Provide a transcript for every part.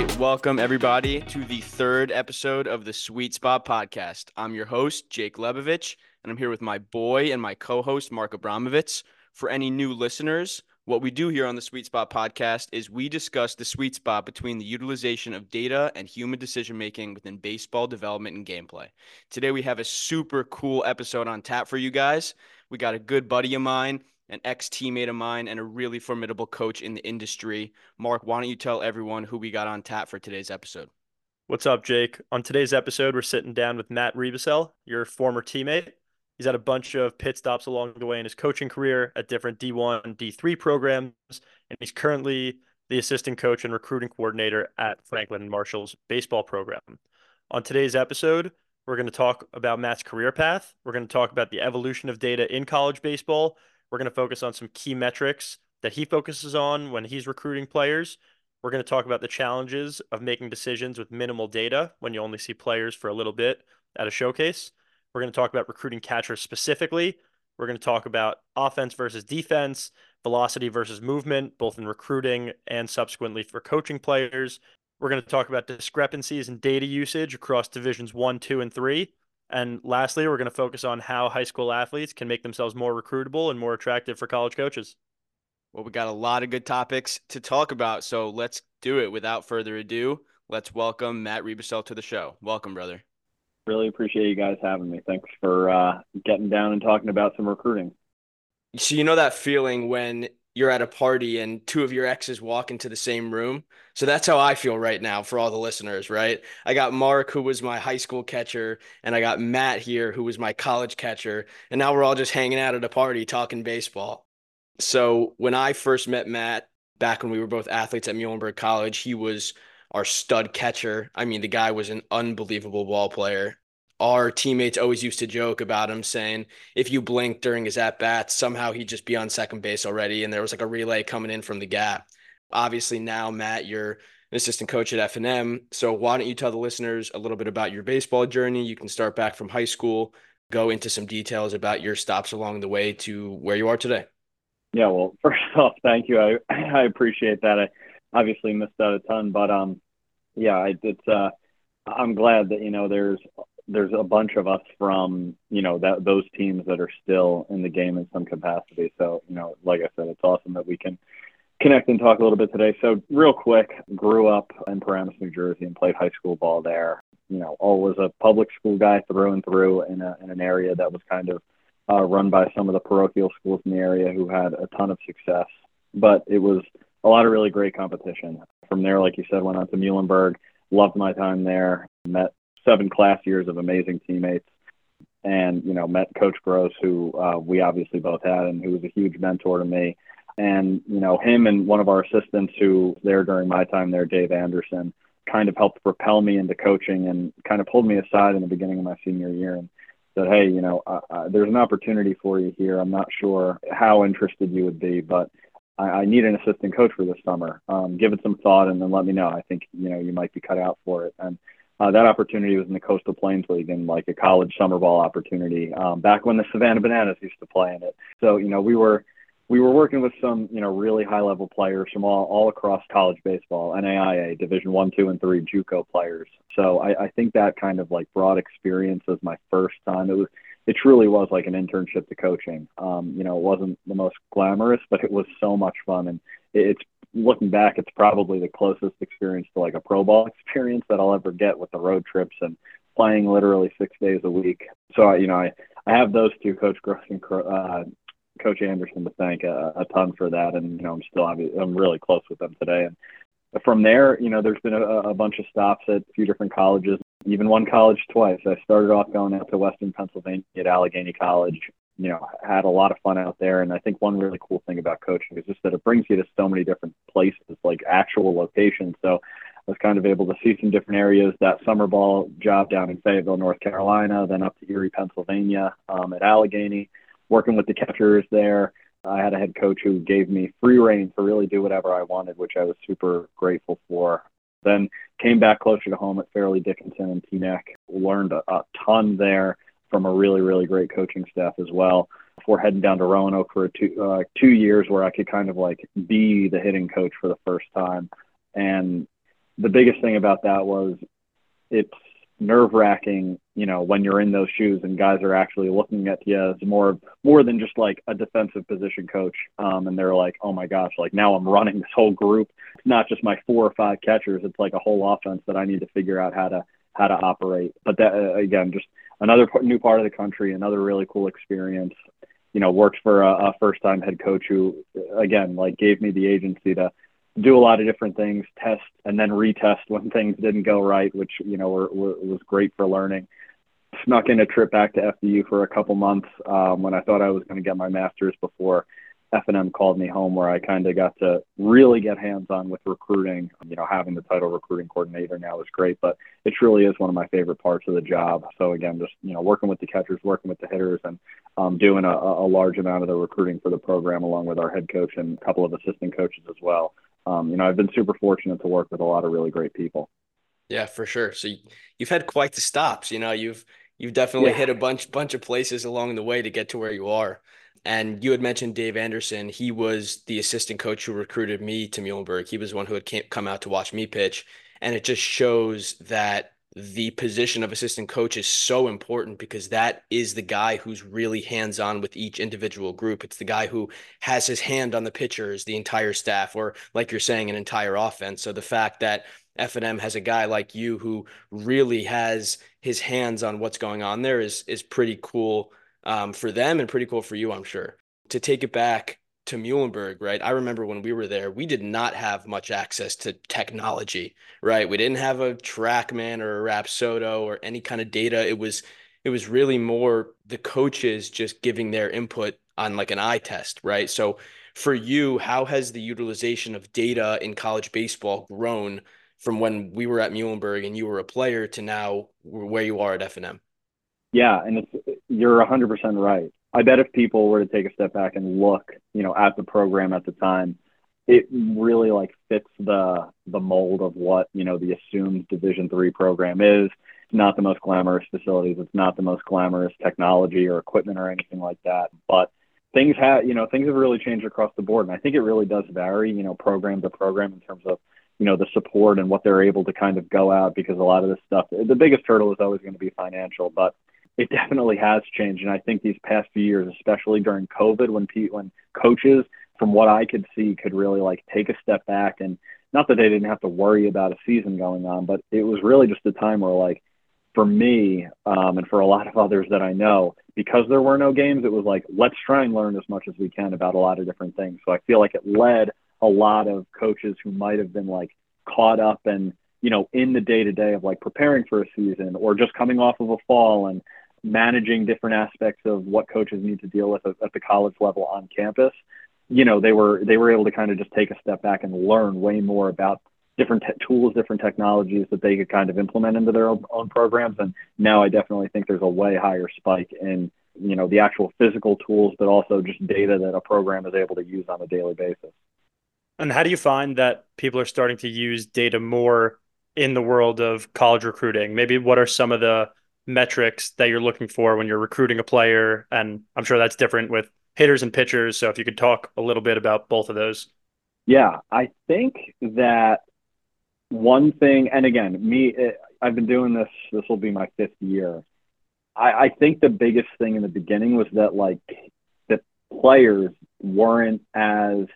right, welcome everybody to the third episode of the Sweet Spot podcast. I'm your host, Jake Lebovich, and I'm here with my boy and my co host, Mark Abramovitz. For any new listeners, what we do here on the Sweet Spot podcast is we discuss the sweet spot between the utilization of data and human decision making within baseball development and gameplay. Today, we have a super cool episode on tap for you guys. We got a good buddy of mine an ex teammate of mine, and a really formidable coach in the industry. Mark, why don't you tell everyone who we got on tap for today's episode? What's up, Jake? On today's episode, we're sitting down with Matt Riebesell, your former teammate. He's had a bunch of pit stops along the way in his coaching career at different D1, D3 programs, and he's currently the assistant coach and recruiting coordinator at Franklin Marshall's baseball program. On today's episode, we're going to talk about Matt's career path. We're going to talk about the evolution of data in college baseball we're going to focus on some key metrics that he focuses on when he's recruiting players. We're going to talk about the challenges of making decisions with minimal data when you only see players for a little bit at a showcase. We're going to talk about recruiting catchers specifically. We're going to talk about offense versus defense, velocity versus movement, both in recruiting and subsequently for coaching players. We're going to talk about discrepancies in data usage across divisions one, two, and three. And lastly, we're going to focus on how high school athletes can make themselves more recruitable and more attractive for college coaches. Well, we got a lot of good topics to talk about, so let's do it. Without further ado, let's welcome Matt Riebesell to the show. Welcome, brother. Really appreciate you guys having me. Thanks for uh, getting down and talking about some recruiting. So you know that feeling when you're at a party and two of your exes walk into the same room. So that's how I feel right now for all the listeners, right? I got Mark, who was my high school catcher, and I got Matt here, who was my college catcher. And now we're all just hanging out at a party talking baseball. So when I first met Matt back when we were both athletes at Muhlenberg College, he was our stud catcher. I mean, the guy was an unbelievable ball player our teammates always used to joke about him saying if you blink during his at bats, somehow he'd just be on second base already. And there was like a relay coming in from the gap. Obviously, now, Matt, you're an assistant coach at F&M. So why don't you tell the listeners a little bit about your baseball journey? You can start back from high school, go into some details about your stops along the way to where you are today. Yeah, well, first off, thank you. I I appreciate that. I obviously missed out a ton, but um, yeah, I it's uh, I'm glad that you know there's there's a bunch of us from you know that those teams that are still in the game in some capacity. So you know, like I said, it's awesome that we can connect and talk a little bit today. So real quick, grew up in Paramus, New Jersey, and played high school ball there. You know, always a public school guy through and through in, a, in an area that was kind of uh, run by some of the parochial schools in the area who had a ton of success. But it was a lot of really great competition. From there, like you said, went on to Muhlenberg. Loved my time there. Met seven class years of amazing teammates and you know met coach gross who uh, we obviously both had and who was a huge mentor to me and you know him and one of our assistants who was there during my time there dave anderson kind of helped propel me into coaching and kind of pulled me aside in the beginning of my senior year and said hey you know uh, uh, there's an opportunity for you here i'm not sure how interested you would be but I, I need an assistant coach for this summer. Um, give it some thought and then let me know. I think you know you might be cut out for it. And uh, that opportunity was in the Coastal Plains League and like a college summer ball opportunity um, back when the Savannah Bananas used to play in it. So you know we were we were working with some you know really high level players from all, all across college baseball, NAIA, Division One, Two, and Three JUCO players. So I, I think that kind of like broad experience was my first time. It was it truly was like an internship to coaching. Um, you know, it wasn't the most glamorous, but it was so much fun, and it's looking back, it's probably the closest experience to like a pro ball experience that I'll ever get with the road trips and playing literally six days a week. So, I, you know, I, I have those two, Coach Gross and uh, Coach Anderson, to thank a, a ton for that. And, you know, I'm still, I'm really close with them today. And from there, you know, there's been a, a bunch of stops at a few different colleges, even one college twice. I started off going out to Western Pennsylvania at Allegheny College you know, had a lot of fun out there. And I think one really cool thing about coaching is just that it brings you to so many different places, like actual locations. So I was kind of able to see some different areas. That summer ball job down in Fayetteville, North Carolina, then up to Erie, Pennsylvania, um, at Allegheny, working with the catchers there. I had a head coach who gave me free reign to really do whatever I wanted, which I was super grateful for. Then came back closer to home at Fairleigh Dickinson and Teaneck, learned a, a ton there from a really, really great coaching staff as well. Before heading down to Roanoke for two uh, two years, where I could kind of like be the hitting coach for the first time, and the biggest thing about that was it's nerve wracking, you know, when you're in those shoes and guys are actually looking at you as more more than just like a defensive position coach. Um, and they're like, oh my gosh, like now I'm running this whole group. It's not just my four or five catchers. It's like a whole offense that I need to figure out how to how to operate. But that uh, again, just another new part of the country, another really cool experience. You know, worked for a, a first time head coach who, again, like gave me the agency to do a lot of different things, test and then retest when things didn't go right, which you know were, were, was great for learning. Snuck in a trip back to FDU for a couple months um, when I thought I was going to get my master's before F&M called me home, where I kind of got to really get hands on with recruiting. You know, having the title recruiting coordinator now is great, but it truly is one of my favorite parts of the job. So again, just you know, working with the catchers, working with the hitters, and um, doing a, a large amount of the recruiting for the program, along with our head coach and a couple of assistant coaches as well um, you know, I've been super fortunate to work with a lot of really great people. Yeah, for sure. So you've had quite the stops. You know, you've you've definitely yeah. hit a bunch bunch of places along the way to get to where you are. And you had mentioned Dave Anderson. He was the assistant coach who recruited me to Muhlenberg. He was one who had came, come out to watch me pitch, and it just shows that the position of assistant coach is so important because that is the guy who's really hands on with each individual group. It's the guy who has his hand on the pitchers, the entire staff, or like you're saying, an entire offense. So the fact that F&M has a guy like you who really has his hands on what's going on there is is pretty cool um, for them and pretty cool for you, I'm sure. To take it back to Muhlenberg, right? I remember when we were there, we did not have much access to technology, right? We didn't have a TrackMan or a Rapsodo or any kind of data. It was it was really more the coaches just giving their input on like an eye test, right? So for you, how has the utilization of data in college baseball grown from when we were at Muhlenberg and you were a player to now where you are at F&M? Yeah, and it's you're 100% right. I bet if people were to take a step back and look, you know, at the program at the time, it really like fits the the mold of what you know the assumed Division three program is. It's not the most glamorous facilities. It's not the most glamorous technology or equipment or anything like that. But things have you know things have really changed across the board, and I think it really does vary, you know, program to program in terms of you know the support and what they're able to kind of go out because a lot of this stuff. The biggest hurdle is always going to be financial, but it definitely has changed. And I think these past few years, especially during COVID, when pe- when coaches, from what I could see, could really like take a step back and not that they didn't have to worry about a season going on, but it was really just a time where like for me um, and for a lot of others that I know, because there were no games, it was like let's try and learn as much as we can about a lot of different things. So I feel like it led a lot of coaches who might have been like caught up and you know in the day to day of like preparing for a season or just coming off of a fall and managing different aspects of what coaches need to deal with at, at the college level on campus, you know, they were they were able to kind of just take a step back and learn way more about different te- tools, different technologies that they could kind of implement into their own, own programs. And now I definitely think there's a way higher spike in you know the actual physical tools, but also just data that a program is able to use on a daily basis. And how do you find that people are starting to use data more in the world of college recruiting? Maybe what are some of the metrics that you're looking for when you're recruiting a player? And I'm sure that's different with hitters and pitchers. So if you could talk a little bit about both of those. Yeah, I think that one thing, and again, me, eh, I've been doing this, this will be my fifth year. I, I think the biggest thing in the beginning was that like the players weren't as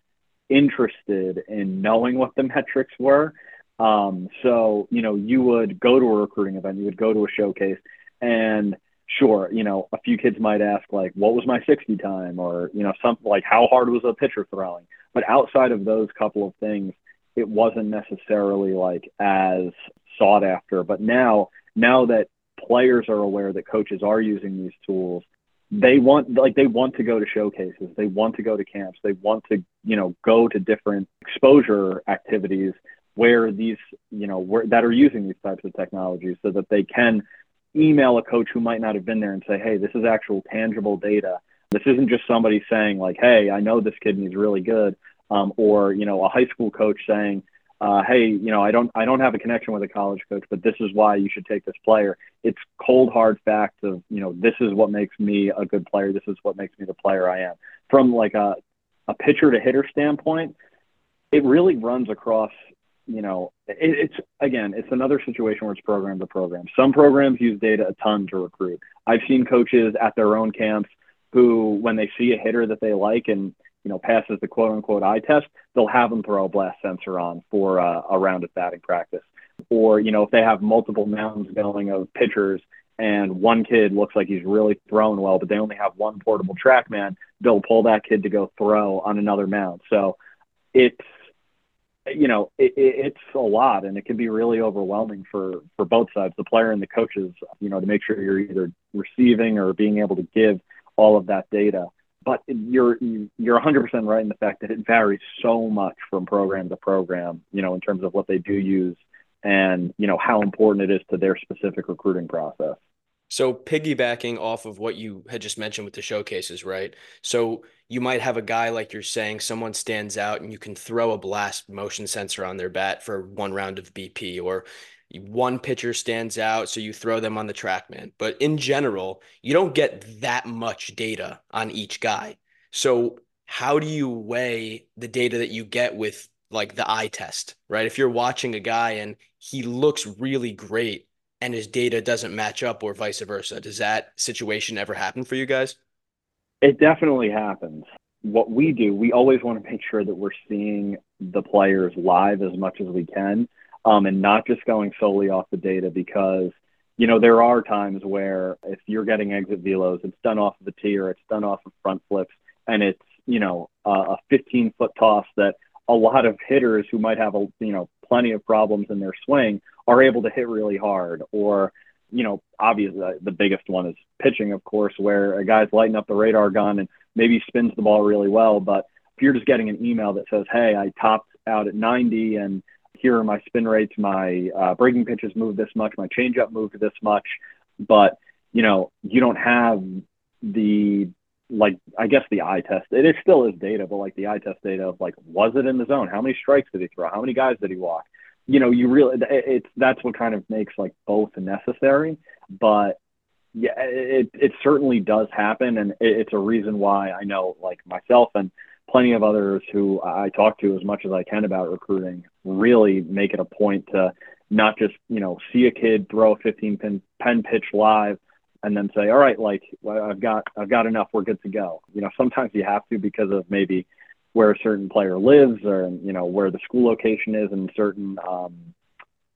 interested in knowing what the metrics were. Um, so, you know, you would go to a recruiting event, you would go to a showcase, and sure, you know, a few kids might ask like, what was my 60 time? Or, you know, something like how hard was a pitcher throwing? But outside of those couple of things, it wasn't necessarily like as sought after. But now, now that players are aware that coaches are using these tools, they want like they want to go to showcases, they want to go to camps, they want to, you know, go to different exposure activities where these, you know, where, that are using these types of technologies so that they can email a coach who might not have been there and say, hey, this is actual tangible data. This isn't just somebody saying like, hey, I know this kid and he's really good, um, or you know, a high school coach saying, uh, hey, you know, I don't I don't have a connection with a college coach, but this is why you should take this player. It's cold hard facts of you know this is what makes me a good player. This is what makes me the player I am. From like a a pitcher to hitter standpoint, it really runs across you know, it, it's again, it's another situation where it's program to program. Some programs use data a ton to recruit. I've seen coaches at their own camps who, when they see a hitter that they like and you know passes the quote unquote eye test, they'll have them throw a blast sensor on for uh, a round of batting practice. Or you know, if they have multiple mounds going of pitchers and one kid looks like he's really throwing well, but they only have one portable TrackMan, they'll pull that kid to go throw on another mound. So it's you know it, it's a lot and it can be really overwhelming for for both sides the player and the coaches you know to make sure you're either receiving or being able to give all of that data. But you're you're 100% right in the fact that it varies so much from program to program you know in terms of what they do use and you know how important it is to their specific recruiting process so piggybacking off of what you had just mentioned with the showcases, right? So you might have a guy like you're saying, someone stands out and you can throw a blast motion sensor on their bat for one round of BP or one pitcher stands out, so you throw them on the TrackMan. But in general, you don't get that much data on each guy. So how do you weigh the data that you get with like the eye test, right? If you're watching a guy and he looks really great and his data doesn't match up or vice versa. Does that situation ever happen for you guys? It definitely happens. What we do, we always want to make sure that we're seeing the players live as much as we can um, and not just going solely off the data because, you know, there are times where if you're getting exit velos, it's done off of the tee or it's done off of front flips and it's, you know, a 15 foot toss that a lot of hitters who might have a, you know, plenty of problems in their swing are able to hit really hard. Or you know obviously the biggest one is pitching of course where a guy's lighting up the radar gun and maybe spins the ball really well. But if you're just getting an email that says hey i topped out at 90 and here are my spin rates my uh, breaking pitches moved this much my changeup moved this much but you know you don't have the like I guess the eye test. It is still is data, but like the eye test data of like was it in the zone? How many strikes did he throw? How many guys did he walk? You know, you really it's that's what kind of makes like both necessary. But yeah, it it certainly does happen, and it's a reason why I know like myself and plenty of others who I talk to as much as I can about recruiting really make it a point to not just you know see a kid throw a 15 pin pen pitch live and then say, all right, like well, I've got I've got enough, we're good to go. You know, sometimes you have to because of maybe where a certain player lives or you know where the school location is and certain um,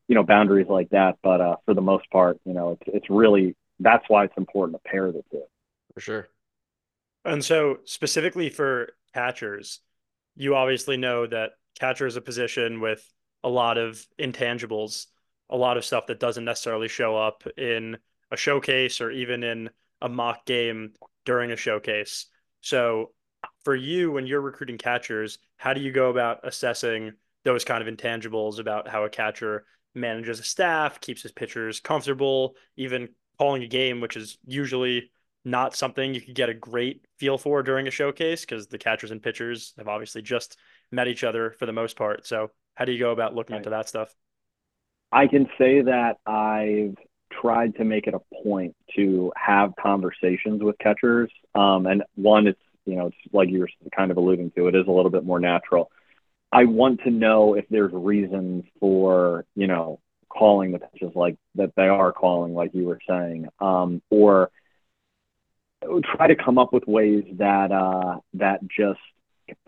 you know boundaries like that. But uh, for the most part, you know, it's it's really that's why it's important to pair the two. For sure. And so specifically for catchers, you obviously know that catcher is a position with a lot of intangibles, a lot of stuff that doesn't necessarily show up in a showcase or even in a mock game during a showcase. So for you, when you're recruiting catchers, how do you go about assessing those kind of intangibles about how a catcher manages a staff, keeps his pitchers comfortable, even calling a game, which is usually not something you could get a great feel for during a showcase because the catchers and pitchers have obviously just met each other for the most part. So, how do you go about looking right. into that stuff? I can say that I've tried to make it a point to have conversations with catchers. Um, and one, it's you know, it's like you were kind of alluding to, it is a little bit more natural. I want to know if there's reasons for you know calling the pitches like that they are calling, like you were saying, um, or try to come up with ways that uh, that just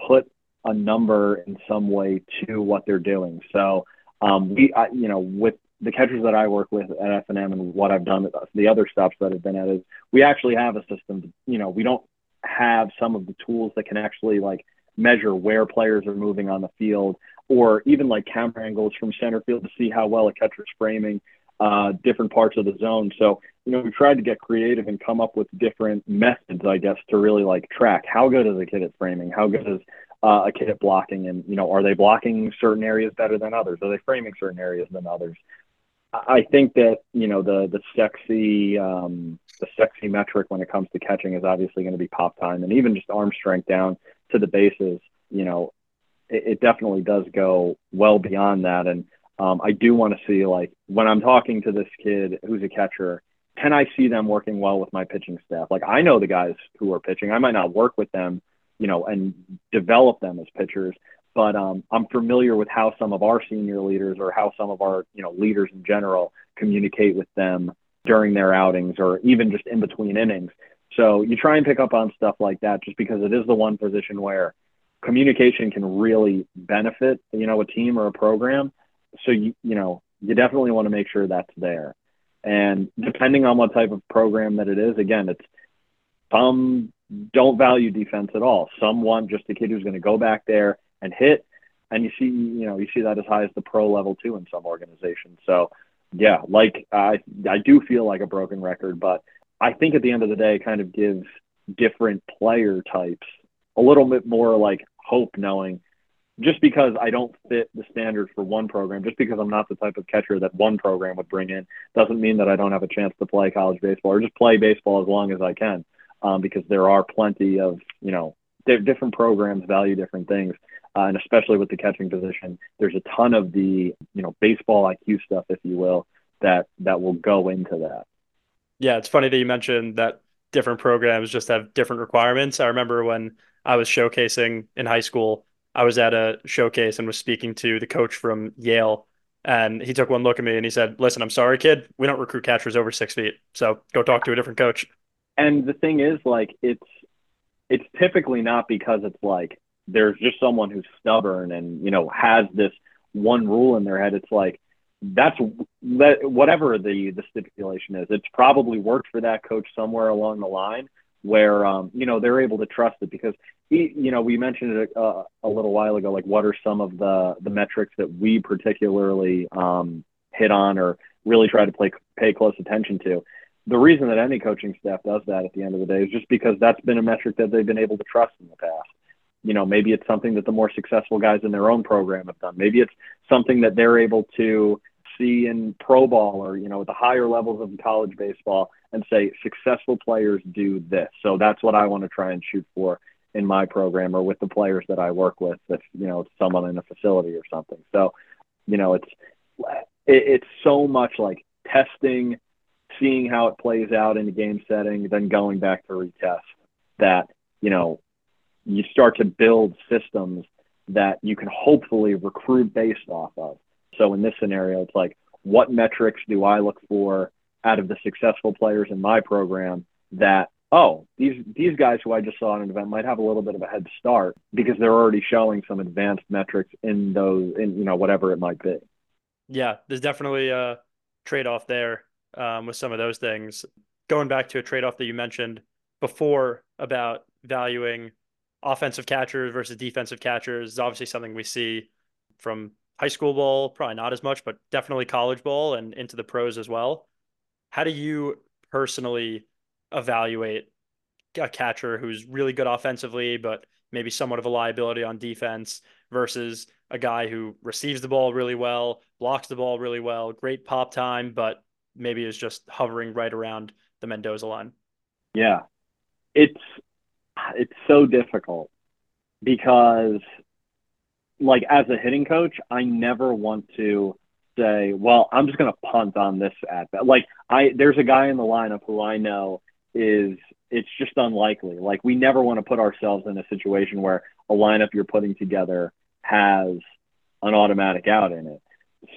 put a number in some way to what they're doing. So um, we, I, you know, with the catchers that I work with at F&M and what I've done at the other stops that I've been at is we actually have a system. To, you know, we don't have some of the tools that can actually like measure where players are moving on the field or even like camera angles from center field to see how well a catcher's framing uh, different parts of the zone. So, you know, we tried to get creative and come up with different methods, I guess, to really like track how good is a kid at framing, how good is uh, a kid at blocking, and you know, are they blocking certain areas better than others? Are they framing certain areas than others? I think that you know the the sexy um, the sexy metric when it comes to catching is obviously going to be pop time, and even just arm strength down to the bases. You know, it, it definitely does go well beyond that, and um, I do want to see like when I'm talking to this kid who's a catcher, can I see them working well with my pitching staff? Like I know the guys who are pitching, I might not work with them, you know, and develop them as pitchers, but um, I'm familiar with how some of our senior leaders or how some of our you know leaders in general communicate with them during their outings or even just in between innings. So you try and pick up on stuff like that just because it is the one position where communication can really benefit you know a team or a program. So you you know you definitely want to make sure that's there. And depending on what type of program that it is, again, it's some don't value defense at all. Some want just a kid who's going to go back there and hit. And you see, you know, you see that as high as the pro level too in some organizations. So, yeah, like I, I do feel like a broken record, but I think at the end of the day, kind of gives different player types a little bit more like hope, knowing just because I don't fit the standards for one program, just because I'm not the type of catcher that one program would bring in, doesn't mean that I don't have a chance to play college baseball or just play baseball as long as I can. Um, because there are plenty of, you know, different programs value different things. Uh, and especially with the catching position, there's a ton of the, you know, baseball IQ stuff, if you will, that that will go into that. Yeah, it's funny that you mentioned that different programs just have different requirements. I remember when I was showcasing in high school, I was at a showcase and was speaking to the coach from Yale. And he took one look at me and he said, Listen, I'm sorry, kid. We don't recruit catchers over six feet. So go talk to a different coach. And the thing is, like, it's it's typically not because it's like there's just someone who's stubborn and, you know, has this one rule in their head. It's like that's that whatever the the stipulation is, it's probably worked for that coach somewhere along the line where um, you know they're able to trust it because he, you know we mentioned it a, uh, a, little while ago like what are some of the the metrics that we particularly um, hit on or really try to play, pay close attention to the reason that any coaching staff does that at the end of the day is just because that's been a metric that they've been able to trust in the past you know maybe it's something that the more successful guys in their own program have done maybe it's something that they're able to see in pro ball or you know at the higher levels of college baseball and say successful players do this. So that's what I want to try and shoot for in my program or with the players that I work with if you know someone in a facility or something. So you know it's it, it's so much like testing, seeing how it plays out in the game setting, then going back to retest that you know you start to build systems that you can hopefully recruit based off of. So in this scenario, it's like, what metrics do I look for out of the successful players in my program that, oh, these these guys who I just saw in an event might have a little bit of a head start because they're already showing some advanced metrics in those in you know whatever it might be. Yeah, there's definitely a trade off there um, with some of those things. Going back to a trade off that you mentioned before about valuing offensive catchers versus defensive catchers is obviously something we see from high school ball, probably not as much, but definitely college ball and into the pros as well. How do you personally evaluate a catcher who's really good offensively, but maybe somewhat of a liability on defense versus a guy who receives the ball really well, blocks the ball really well, great pop time, but maybe is just hovering right around the Mendoza line? Yeah. It's it's so difficult because like as a hitting coach, I never want to say, well, I'm just going to punt on this at bat. Like I, there's a guy in the lineup who I know is it's just unlikely. Like we never want to put ourselves in a situation where a lineup you're putting together has an automatic out in it.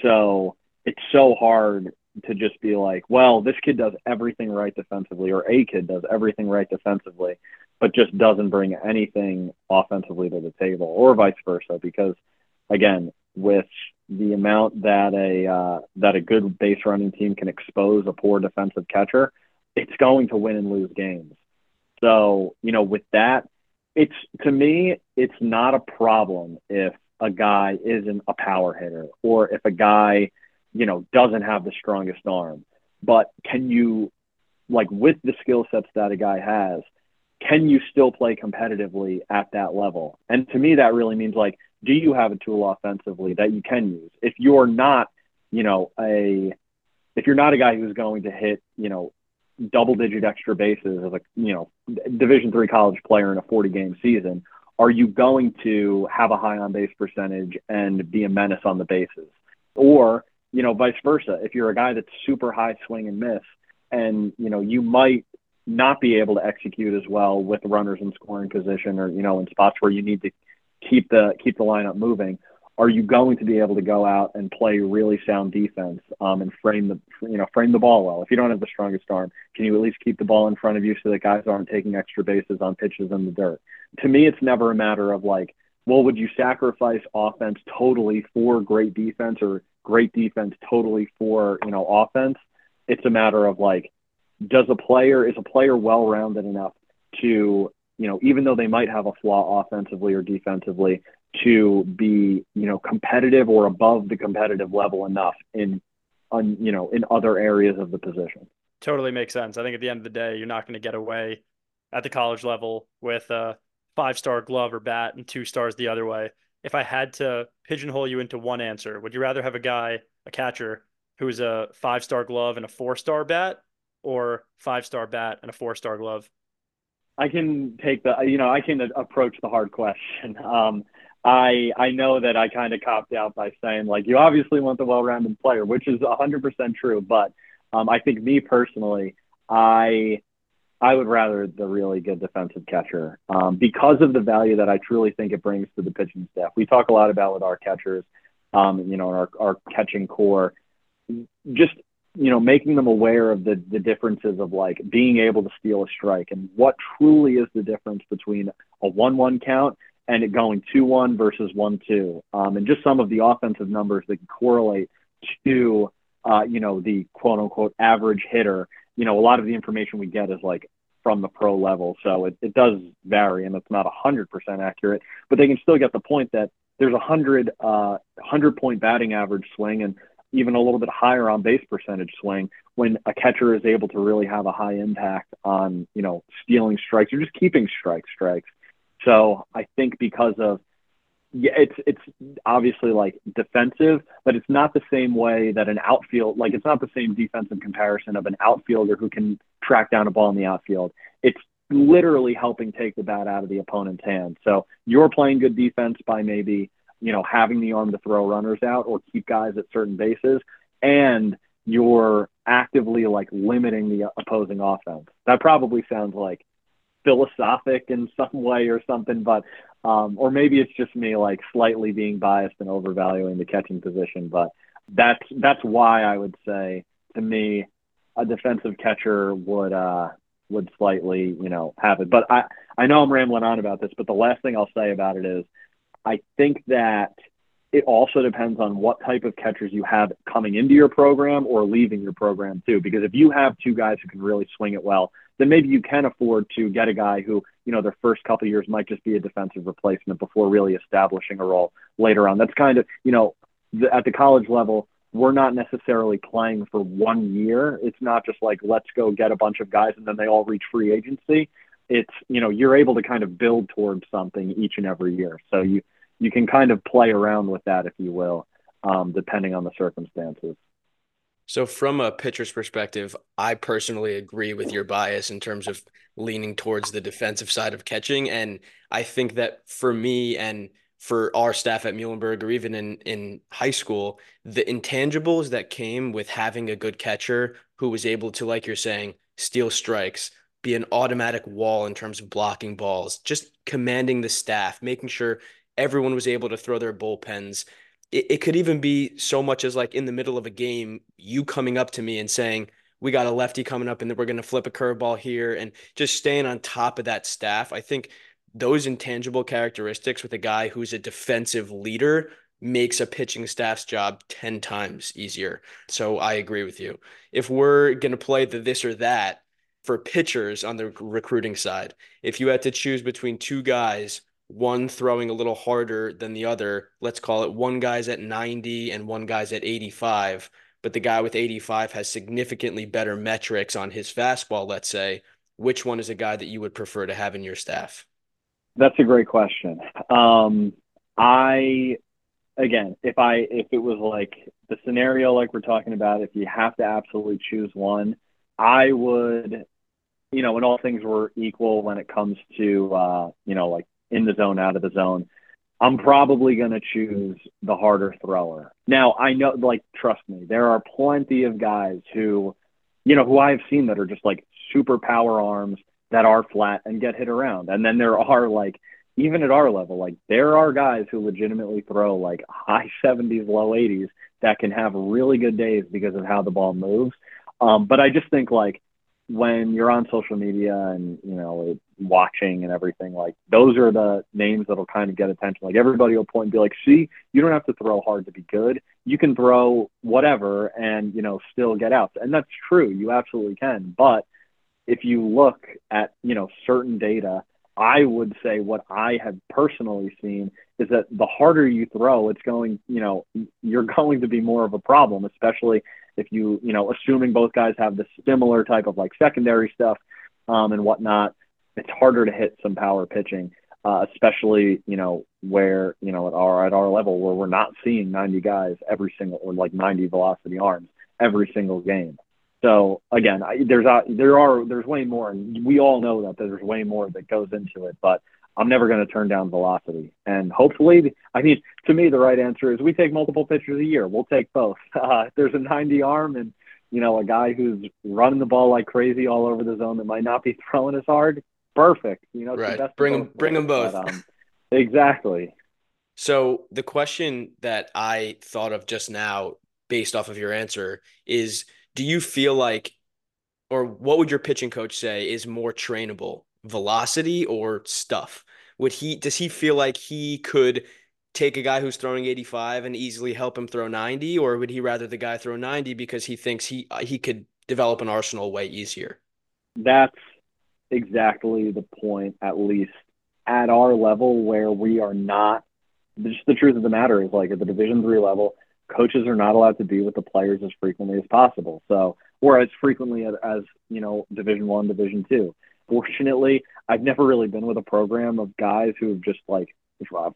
So it's so hard to just be like, well, this kid does everything right defensively, or a kid does everything right defensively, but just doesn't bring anything offensively to the table, or vice versa. Because again, with the amount that a uh, that a good base running team can expose a poor defensive catcher, it's going to win and lose games. So you know, with that, it's to me, it's not a problem if a guy isn't a power hitter or if a guy, you know, doesn't have the strongest arm. But can you, like, with the skill sets that a guy has, can you still play competitively at that level? And to me, that really means like, do you have a tool offensively that you can use? If you're not, you know, a if you're not a guy who's going to hit, you know, double digit extra bases as a, you know, division three college player in a 40 game season, are you going to have a high on base percentage and be a menace on the bases? Or, you know, vice versa. If you're a guy that's super high swing and miss and, you know, you might not be able to execute as well with runners in scoring position or, you know, in spots where you need to keep the keep the lineup moving, are you going to be able to go out and play really sound defense um, and frame the you know frame the ball well? If you don't have the strongest arm, can you at least keep the ball in front of you so that guys aren't taking extra bases on pitches in the dirt? To me, it's never a matter of like, well, would you sacrifice offense totally for great defense or great defense totally for you know offense? It's a matter of like, does a player is a player well rounded enough to you know even though they might have a flaw offensively or defensively to be you know competitive or above the competitive level enough in on you know in other areas of the position? Totally makes sense. I think at the end of the day you're not going to get away at the college level with a five star glove or bat and two stars the other way if i had to pigeonhole you into one answer would you rather have a guy a catcher who's a five star glove and a four star bat or five star bat and a four star glove I can take the, you know, I can approach the hard question. Um, I I know that I kind of copped out by saying like you obviously want the well-rounded player, which is 100% true. But um, I think me personally, I I would rather the really good defensive catcher um, because of the value that I truly think it brings to the pitching staff. We talk a lot about with our catchers, um, you know, our our catching core, just you know, making them aware of the the differences of like being able to steal a strike and what truly is the difference between a one-one count and it going 2 1 versus 1 2. Um, and just some of the offensive numbers that correlate to, uh, you know, the quote unquote average hitter. You know, a lot of the information we get is like from the pro level. So it, it does vary and it's not 100% accurate, but they can still get the point that there's a 100, uh, 100 point batting average swing and even a little bit higher on base percentage swing when a catcher is able to really have a high impact on, you know, stealing strikes or just keeping strike strikes. So I think because of yeah, it's it's obviously like defensive, but it's not the same way that an outfield like it's not the same defensive comparison of an outfielder who can track down a ball in the outfield. It's literally helping take the bat out of the opponent's hand. So you're playing good defense by maybe, you know, having the arm to throw runners out or keep guys at certain bases and you're actively like limiting the opposing offense. That probably sounds like philosophic in some way or something, but um, or maybe it's just me like slightly being biased and overvaluing the catching position. But that's that's why I would say to me a defensive catcher would uh, would slightly you know have it. But I I know I'm rambling on about this, but the last thing I'll say about it is I think that it also depends on what type of catchers you have coming into your program or leaving your program too. Because if you have two guys who can really swing it well, then maybe you can afford to get a guy who, you know, their first couple years might just be a defensive replacement before really establishing a role later on. That's kind of, you know, the, at the college level, we're not necessarily playing for one year. It's not just like, let's go get a bunch of guys and then they all reach free agency. It's, you know, you're able to kind of build towards something each and every year. So you, you can kind of play around with that, if you will, um, depending on the circumstances. So, from a pitcher's perspective, I personally agree with your bias in terms of leaning towards the defensive side of catching. And I think that for me and for our staff at Muhlenberg or even in, in high school, the intangibles that came with having a good catcher who was able to, like you're saying, steal strikes, be an automatic wall in terms of blocking balls, just commanding the staff, making sure everyone was able to throw their bullpens it, it could even be so much as like in the middle of a game, you coming up to me and saying, we got a lefty coming up and we're going to flip a curveball here and just staying on top of that staff. I think those intangible characteristics with a guy who's a defensive leader makes a pitching staff's job 10 times easier. So I agree with you. If we're going to play the this or that for pitchers on the recruiting side, if you had to choose between two guys one throwing a little harder than the other. Let's call it one guy's at 90 and one guy's at 85, but the guy with 85 has significantly better metrics on his fastball, let's say. Which one is a guy that you would prefer to have in your staff? That's a great question. Um, I again, if I if it was like the scenario like we're talking about, if you have to absolutely choose one, I would, you know, when all things were equal when it comes to uh, you know, like in the zone, out of the zone. I'm probably going to choose the harder thrower. Now, I know, like, trust me, there are plenty of guys who, you know, who I've seen that are just like super power arms that are flat and get hit around. And then there are like, even at our level, like there are guys who legitimately throw like high 70s, low 80s that can have really good days because of how the ball moves. Um, but I just think like when you're on social media and you know watching and everything like those are the names that'll kind of get attention. Like everybody will point and be like see you don't have to throw hard to be good. You can throw whatever and you know still get out and that's true you absolutely can. But if you look at you know certain data i would say what i have personally seen is that the harder you throw it's going you know you're going to be more of a problem especially if you, you know, assuming both guys have the similar type of like secondary stuff um, and whatnot, it's harder to hit some power pitching, uh, especially, you know, where, you know, at our, at our level where we're not seeing 90 guys every single, or like 90 velocity arms every single game. So again, I, there's there are there's way more, and we all know that there's way more that goes into it. But I'm never going to turn down velocity. And hopefully, I mean, to me, the right answer is we take multiple pitchers a year. We'll take both. Uh, there's a 90 arm and, you know, a guy who's running the ball like crazy all over the zone that might not be throwing as hard. Perfect. You know, right. Bring them, bring them both. But, um, exactly. So the question that I thought of just now, based off of your answer, is: Do you feel like, or what would your pitching coach say is more trainable, velocity or stuff? would he does he feel like he could take a guy who's throwing 85 and easily help him throw 90 or would he rather the guy throw 90 because he thinks he he could develop an arsenal way easier that's exactly the point at least at our level where we are not just the truth of the matter is like at the division 3 level coaches are not allowed to be with the players as frequently as possible so or as frequently as, as you know division 1 division 2 fortunately, I've never really been with a program of guys who have just like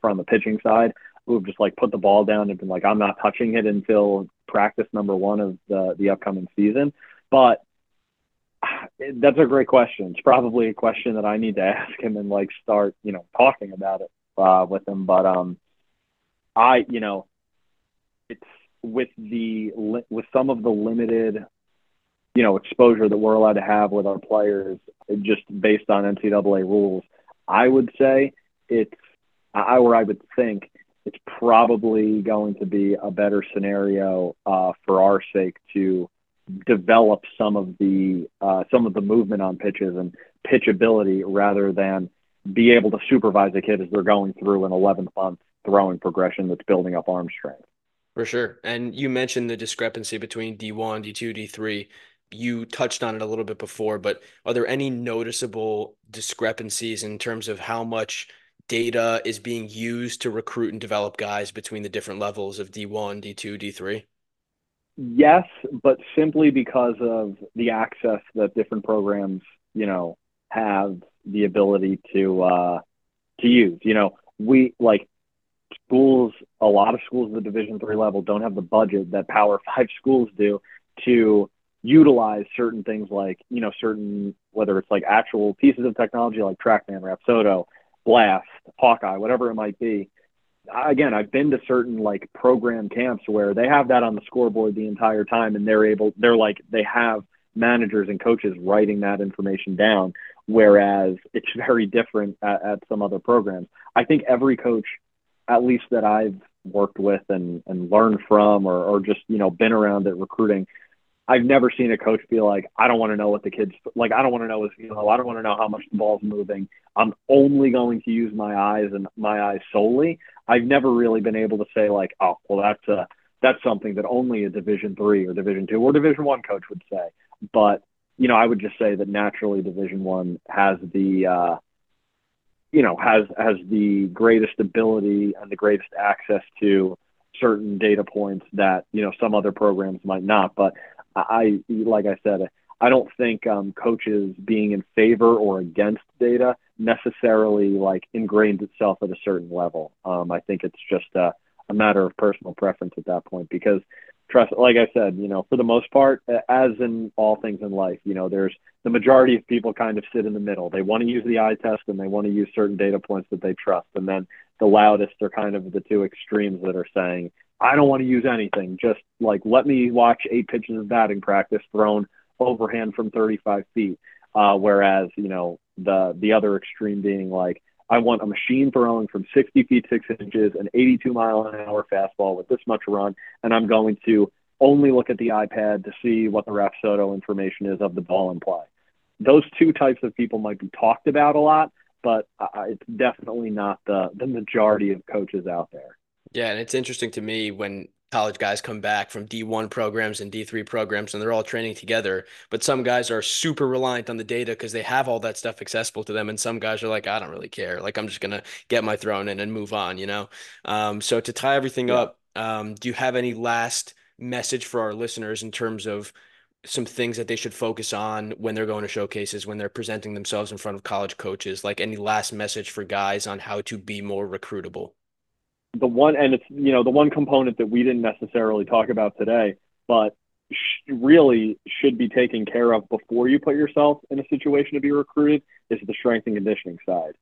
from the pitching side who have just like put the ball down and been like, I'm not touching it until practice number one of the the upcoming season. But that's a great question. It's probably a question that I need to ask him and like start, you know, talking about it uh, with him. But um, I, you know, it's with the with some of the limited you know, exposure that we're allowed to have with our players just based on NCAA rules. I would say it's, I, or I would think it's probably going to be a better scenario uh, for our sake to develop some of the uh, some of the movement on pitches and pitchability rather than be able to supervise a kid as they're going through an 11th month throwing progression that's building up arm strength. For sure. And you mentioned the discrepancy between D1, D2, D3 you touched on it a little bit before, but are there any noticeable discrepancies in terms of how much data is being used to recruit and develop guys between the different levels of D1, D2, D3? Yes, but simply because of the access that different programs, you know, have the ability to uh, to use. You know, we like schools. A lot of schools at the Division three level don't have the budget that Power Five schools do to utilize certain things like you know certain whether it's like actual pieces of technology like TrackMan, Rapsodo, Blast, Hawkeye, whatever it might be. Again, I've been to certain like program camps where they have that on the scoreboard the entire time, and they're able, they're like they have managers and coaches writing that information down, whereas it's very different at, at some other programs. I think every coach, at least that I've worked with and and learned from, or or just you know been around at recruiting I've never seen a coach be like, I don't want to know what the kids like. I don't want to know his I don't want to know how much the ball's moving. I'm only going to use my eyes and my eyes solely. I've never really been able to say like, oh, well, that's a that's something that only a Division three or Division two or Division one coach would say. But you know, I would just say that naturally Division one has the uh, you know has has the greatest ability and the greatest access to certain data points that you know some other programs might not. But I, like I said, I don't think um, coaches being in favor or against data necessarily like ingrains itself at a certain level. Um, I think it's just a, a matter of personal preference at that point because trust, like I said, you know, for the most part, as in all things in life, you know, there's the majority of people kind of sit in the middle. They want to use the eye test and they want to use certain data points that they trust. And then the loudest are kind of the two extremes that are saying, I don't want to use anything. Just like let me watch eight pitches of batting practice thrown overhand from 35 feet. Uh, whereas you know the the other extreme being like I want a machine throwing from 60 feet, six inches, an 82 mile an hour fastball with this much run. And I'm going to only look at the iPad to see what the Rapsodo information is of the ball in play. Those two types of people might be talked about a lot, but it's definitely not the, the majority of coaches out there. Yeah, and it's interesting to me when college guys come back from D1 programs and D3 programs and they're all training together. But some guys are super reliant on the data because they have all that stuff accessible to them. And some guys are like, I don't really care. Like, I'm just going to get my throne in and move on, you know? Um, so to tie everything yeah. up, um, do you have any last message for our listeners in terms of some things that they should focus on when they're going to showcases, when they're presenting themselves in front of college coaches? Like any last message for guys on how to be more recruitable? The one, and it's you know the one component that we didn't necessarily talk about today, but sh- really should be taken care of before you put yourself in a situation to be recruited is the strength and conditioning side.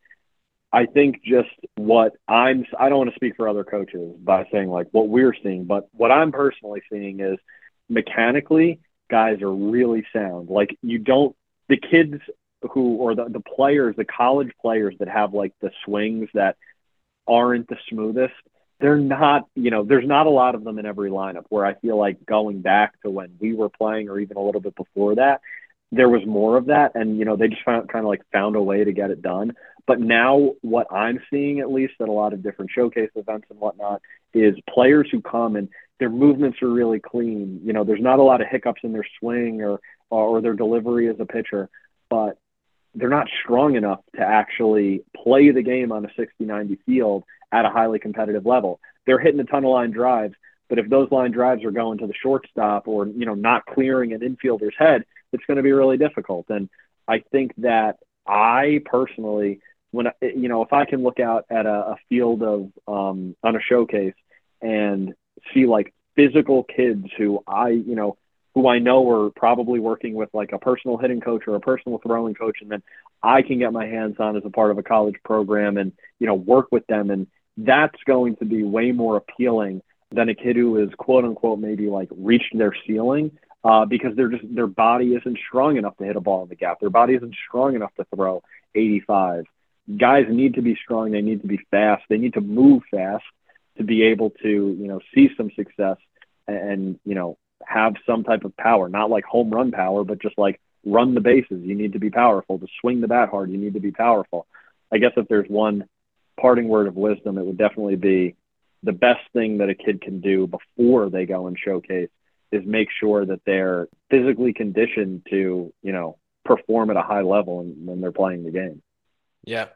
I think just what I'm, I don't want to speak for other coaches by saying like what we're seeing, but what I'm personally seeing is mechanically, guys are really sound. Like you don't, the kids who, or the, the players, the college players that have like the swings that aren't the smoothest. They're not, you know, there's not a lot of them in every lineup where I feel like going back to when we were playing or even a little bit before that, there was more of that. And, you know, they just found kind of like found a way to get it done. But now what I'm seeing, at least at a lot of different showcase events and whatnot, is players who come and their movements are really clean. You know, there's not a lot of hiccups in their swing or, or their delivery as a pitcher, but they're not strong enough to actually play the game on a 60 90 field at a highly competitive level. They're hitting a ton of line drives, but if those line drives are going to the shortstop or you know not clearing an infielder's head, it's going to be really difficult. And I think that I personally, when you know, if I can look out at a, a field of um, on a showcase and see like physical kids who I you know who I know are probably working with like a personal hitting coach or a personal throwing coach, and then I can get my hands on as a part of a college program and you know work with them, and that's going to be way more appealing than a kid who is quote unquote maybe like reached their ceiling uh, because they're just their body isn't strong enough to hit a ball in the gap. Their body isn't strong enough to throw 85. Guys need to be strong. They need to be fast. They need to move fast to be able to you know see some success and you know have some type of power, not like home run power, but just like run the bases. You need to be powerful. To swing the bat hard, you need to be powerful. I guess if there's one parting word of wisdom, it would definitely be the best thing that a kid can do before they go and showcase is make sure that they're physically conditioned to, you know, perform at a high level when they're playing the game. Yeah.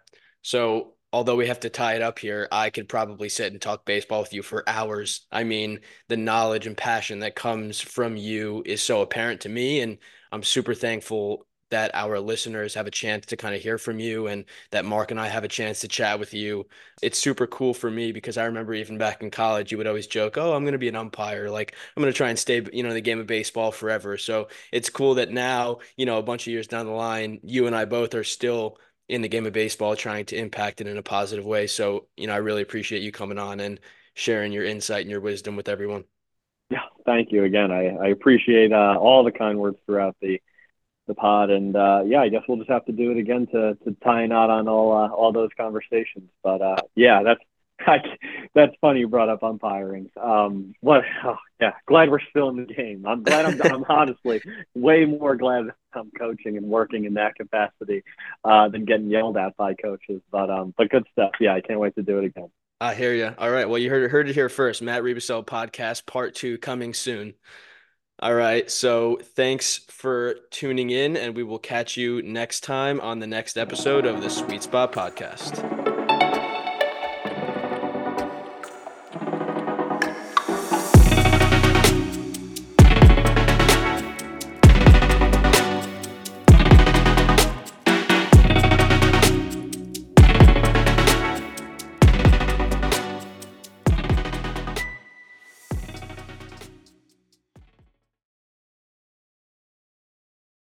So although we have to tie it up here, I could probably sit and talk baseball with you for hours. I mean, the knowledge and passion that comes from you is so apparent to me. And I'm super thankful that our listeners have a chance to kind of hear from you and that Mark and I have a chance to chat with you. It's super cool for me because I remember even back in college, you would always joke, Oh, I'm going to be an umpire. Like, I'm going to try and stay, you know, in the game of baseball forever. So it's cool that now, you know, a bunch of years down the line, you and I both are still in the game of baseball trying to impact it in a positive way. So, you know, I really appreciate you coming on and sharing your insight and your wisdom with everyone. Yeah, thank you again. I, I appreciate uh, all the kind words throughout the the pod, and uh, yeah, I guess we'll just have to do it again to to tie a knot on all uh, all those conversations. But uh, yeah, that's I, that's funny you brought up umpiring. Um, what? Oh, yeah, glad we're still in the game. I'm glad I'm, I'm honestly way more glad I'm coaching and working in that capacity uh, than getting yelled at by coaches. But um, but good stuff. Yeah, I can't wait to do it again. I hear you. All right. Well, you heard heard it here first. Matt Riebesell podcast part two coming soon. All right. So thanks for tuning in, and we will catch you next time on the next episode of the Sweet Spot Podcast.